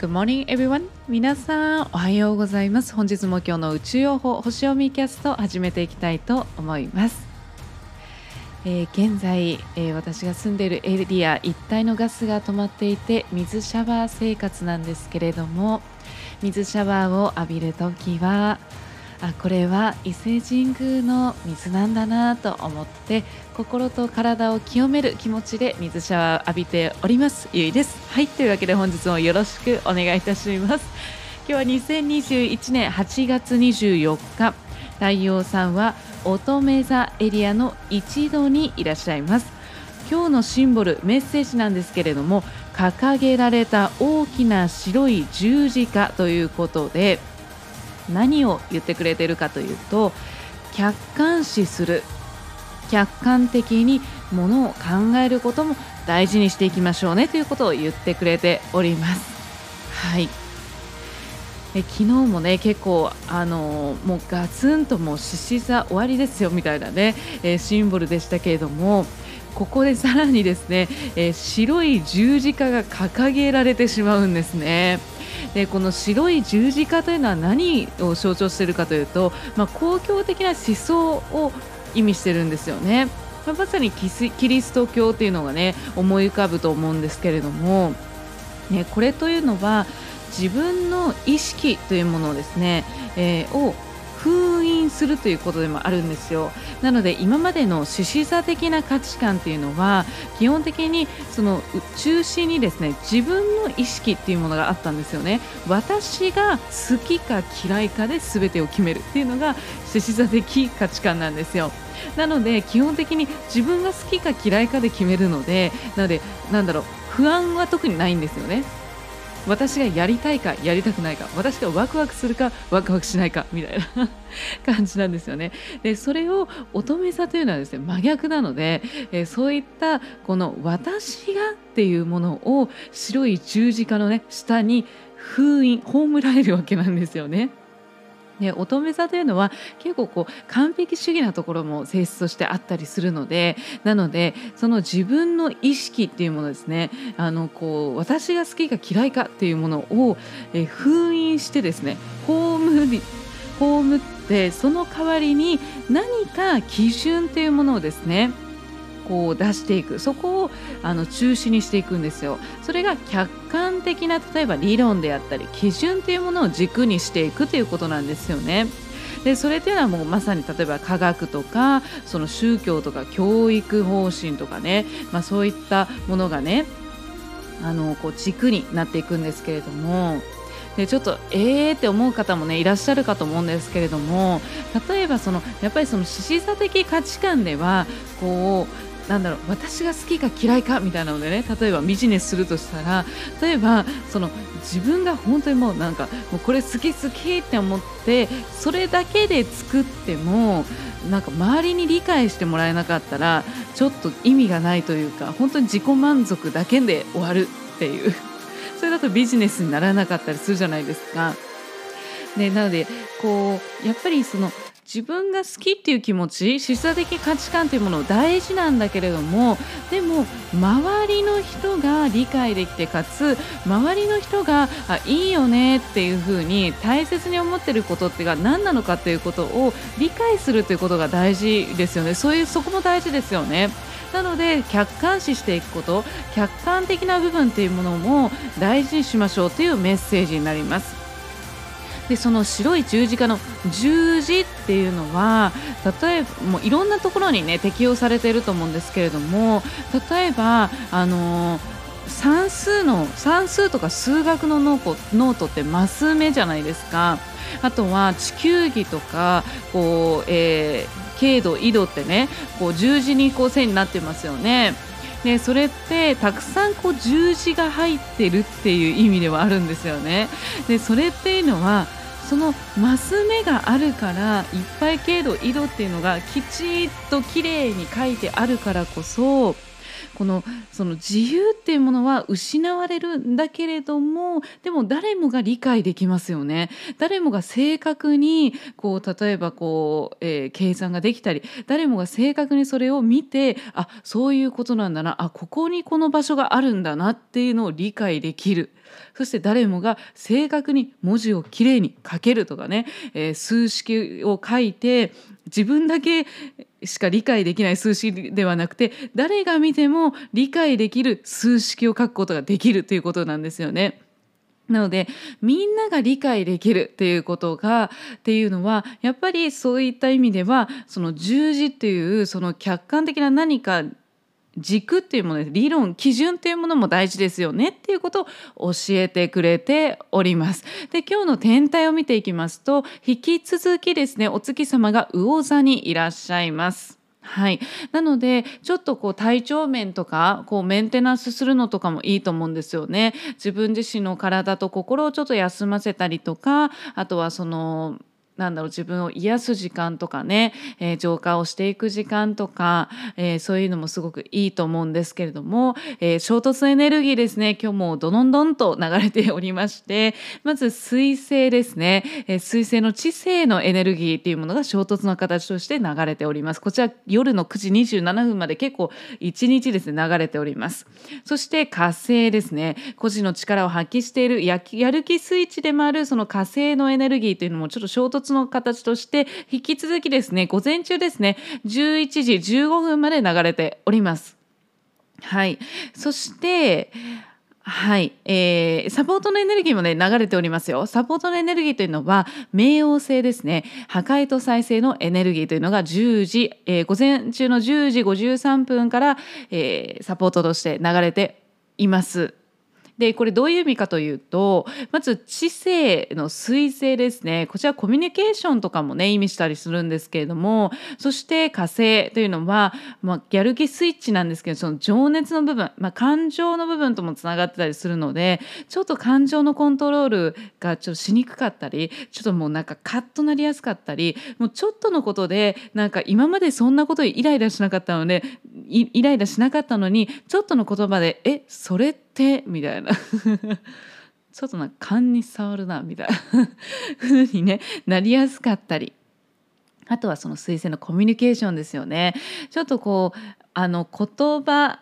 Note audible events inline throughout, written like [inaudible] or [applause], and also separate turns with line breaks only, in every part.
Good morning everyone. 皆さんおはようございます。本日も今日の宇宙予報星読みキャスト始めていきたいと思います。えー、現在、えー、私が住んでいるエリア一帯のガスが止まっていて水シャワー生活なんですけれども水シャワーを浴びるときはあこれは伊勢神宮の水なんだなと思って心と体を清める気持ちで水シャワー浴びております。ゆいです。はいというわけで本日もよろしくお願いいたします。今日は2021年8月24日太陽さんは乙女座エリアの一度にいらっしゃいます。今日のシンボルメッセージなんですけれども掲げられた大きな白い十字架ということで何を言ってくれてるかというと客観視する客観的にものを考えることも大事にしていきましょうねということを言ってくれております。はいえ昨日もね結構あのもうガツンともう獅子座終わりですよみたいなね、え、シンボルでしたけれどもここでさらにですね、え、白い十字架が掲げられてしまうんですね。でこの白い十字架というのは何を象徴しているかというと、まあ、公共的な思想を意味してるんですよね。まあ、まさにキリスト教というのがね思い浮かぶと思うんですけれども、ね、これというのは自分の意識というものをですね、えー、をするということでもあるんですよ。なので今までの獅子座的な価値観っていうのは基本的にその中心にですね自分の意識っていうものがあったんですよね。私が好きか嫌いかで全てを決めるっていうのが獅子座的価値観なんですよ。なので基本的に自分が好きか嫌いかで決めるのでなのでなんだろう不安は特にないんですよね。私がやりたいかやりたくないか私がワクワクするかワクワクしないかみたいな [laughs] 感じなんですよね。でそれを乙女座というのはですね真逆なので、えー、そういったこの私がっていうものを白い十字架のね下に封印葬られるわけなんですよね。で乙女座というのは結構こう完璧主義なところも性質としてあったりするのでなのでその自分の意識っていうものですねあのこう私が好きか嫌いかっていうものを、え封印してですね葬り葬ってその代わりに何か基準っていうものをですねこう出していくそこをあの中心にしていくんですよそれが客観的な例えば理論であったり基準っていうものを軸にしていくということなんですよね。でそれっていうのはもうまさに例えば科学とかその宗教とか教育方針とかね、まあ、そういったものがねあのこう軸になっていくんですけれどもでちょっとえーって思う方もねいらっしゃるかと思うんですけれども例えばそのやっぱりその獅子座的価値観ではこうなんだろう私が好きか嫌いかみたいなのでね例えばビジネスするとしたら例えばその自分が本当にもうなんかもうこれ好き好きって思ってそれだけで作ってもなんか周りに理解してもらえなかったらちょっと意味がないというか本当に自己満足だけで終わるっていう [laughs] それだとビジネスにならなかったりするじゃないですか。ね、なのでこうやっぱりその自分が好きっていう気持ち示唆的価値観っていうもの大事なんだけれどもでも周りの人が理解できてかつ周りの人があいいよねっていうふうに大切に思ってることってが何なのかっていうことを理解するということが大事ですよねそういうそこも大事ですよね。なので客観視していくこと客観的な部分っていうものも大事にしましょうというメッセージになります。でその白い十字架の十字っていうのは例えばもういろんなところにね適用されていると思うんですけれども例えばあの算数の算数とか数学のノートってマス目じゃないですかあとは地球儀とかこう、えー、経度緯度ってねこう十字にこう線になってますよね。でそれってたくさんこう十字が入ってるっていう意味ではあるんですよね。でそれっていうのはそのマス目があるからいっぱい経度緯度っていうのがきちっと綺麗に書いてあるからこそこのその自由っていうものは失われるんだけれどもでも誰もが理解できますよね誰もが正確にこう例えばこう、えー、計算ができたり誰もが正確にそれを見てあそういうことなんだなあここにこの場所があるんだなっていうのを理解できる。そして誰もが正確に文字をきれいに書けるとかね、えー、数式を書いて自分だけしか理解できない数式ではなくて誰が見ても理解できる数式を書くことができるということなんですよね。なのでみんなが理解できるっていうことがっていうのはやっぱりそういった意味ではその十字っていうその客観的な何か軸っていうもので理論基準っていうものも大事ですよねっていうことを教えてくれております。で今日の天体を見ていきますと引き続きですねお月様が魚座にいらっしゃいます。はい、なのでちょっとこう体調面とかこうメンテナンスするのとかもいいと思うんですよね。自分自身の体と心をちょっと休ませたりとかあとはそのなんだろう自分を癒す時間とかね、えー、浄化をしていく時間とか、えー、そういうのもすごくいいと思うんですけれども、えー、衝突エネルギーですね今日もどんどんと流れておりましてまず水星ですね、えー、水星の知性のエネルギーっていうものが衝突の形として流れております。こちら夜の9時27分まで結構1日ですね流れております。そして火星ですね個人の力を発揮しているややる気スイッチでもあるその火星のエネルギーというのもちょっと衝突の形として引き続きですね午前中ですね11時15分まで流れております。はい、そしてはい、えー、サポートのエネルギーもね流れておりますよ。サポートのエネルギーというのは冥王星ですね。破壊と再生のエネルギーというのが10時、えー、午前中の10時53分から、えー、サポートとして流れています。でこれどういう意味かというとまず知性の彗星ですね。こちらコミュニケーションとかもね意味したりするんですけれどもそして火星というのは、まあ、ギャルギスイッチなんですけどその情熱の部分、まあ、感情の部分ともつながってたりするのでちょっと感情のコントロールがちょっとしにくかったりちょっともうなんかカッとなりやすかったりもうちょっとのことでなんか今までそんなことイライラしなかったのでイライラしなかったのにちょっとの言葉で「えそれって手みたいな。[laughs] ちょっとな勘に触るなみたいな風にねなりやすかったり。あとはその彗星のコミュニケーションですよね。ちょっとこうあの言葉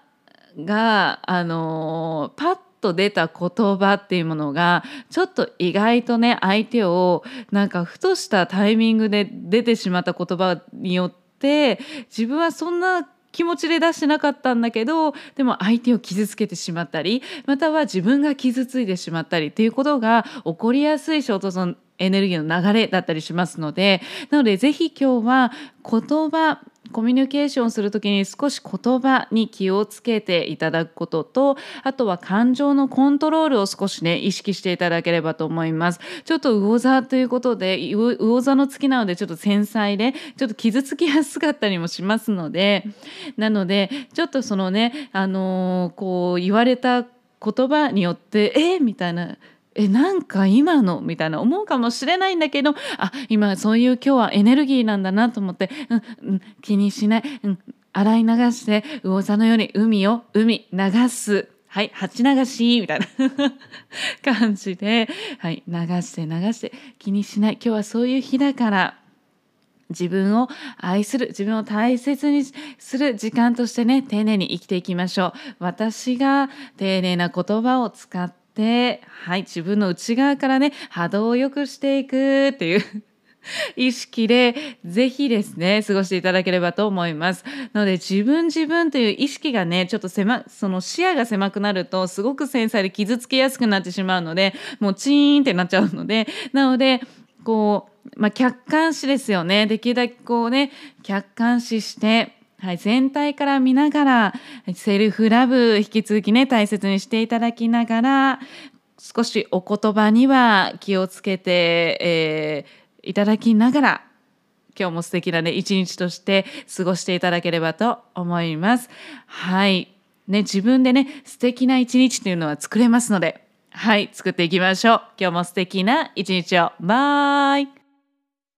があのパッと出た言葉っていうものがちょっと意外とね相手をなんかふとしたタイミングで出てしまった言葉によって自分はそんな気持ちで出してなかったんだけどでも相手を傷つけてしまったりまたは自分が傷ついてしまったりっていうことが起こりやすい衝突のエネルギーの流れだったりしますのでなので是非今日は言葉コミュニケーションする時に少し言葉に気をつけていただくこととあとは感情のコントロールを少しね意識していただければと思います。ちょっと魚座ということで魚座の月なのでちょっと繊細でちょっと傷つきやすかったりもしますのでなのでちょっとそのねあのー、こう言われた言葉によってえみたいなえなんか今の？みたいな思うかもしれないんだけどあ今そういう今日はエネルギーなんだなと思って、うんうん、気にしない、うん、洗い流して魚座のように海を海流す。はい、鉢流しみたいな [laughs] 感じで、はい、流して流して気にしない。今日はそういう日だから自分を愛する自分を大切にする時間としてね丁寧に生きていきましょう。私が丁寧な言葉を使って、はい、自分の内側からね、波動を良くしていくっていう [laughs] 意識で、ぜひですね、過ごしていただければと思います。なので、自分自分という意識がね、ちょっと狭、その視野が狭くなると、すごく繊細で傷つけやすくなってしまうので、もうチーンってなっちゃうので、なので、こう、まあ、客観視ですよね。できるだけこうね、客観視して、はい、全体から見ながらセルフラブ引き続きね大切にしていただきながら少しお言葉には気をつけて、えー、いただきながら今日も素敵なね一日として過ごしていただければと思います。はい。ね、自分でね素敵な一日というのは作れますのではい作っていきましょう。今日も素敵な一日を。バイ。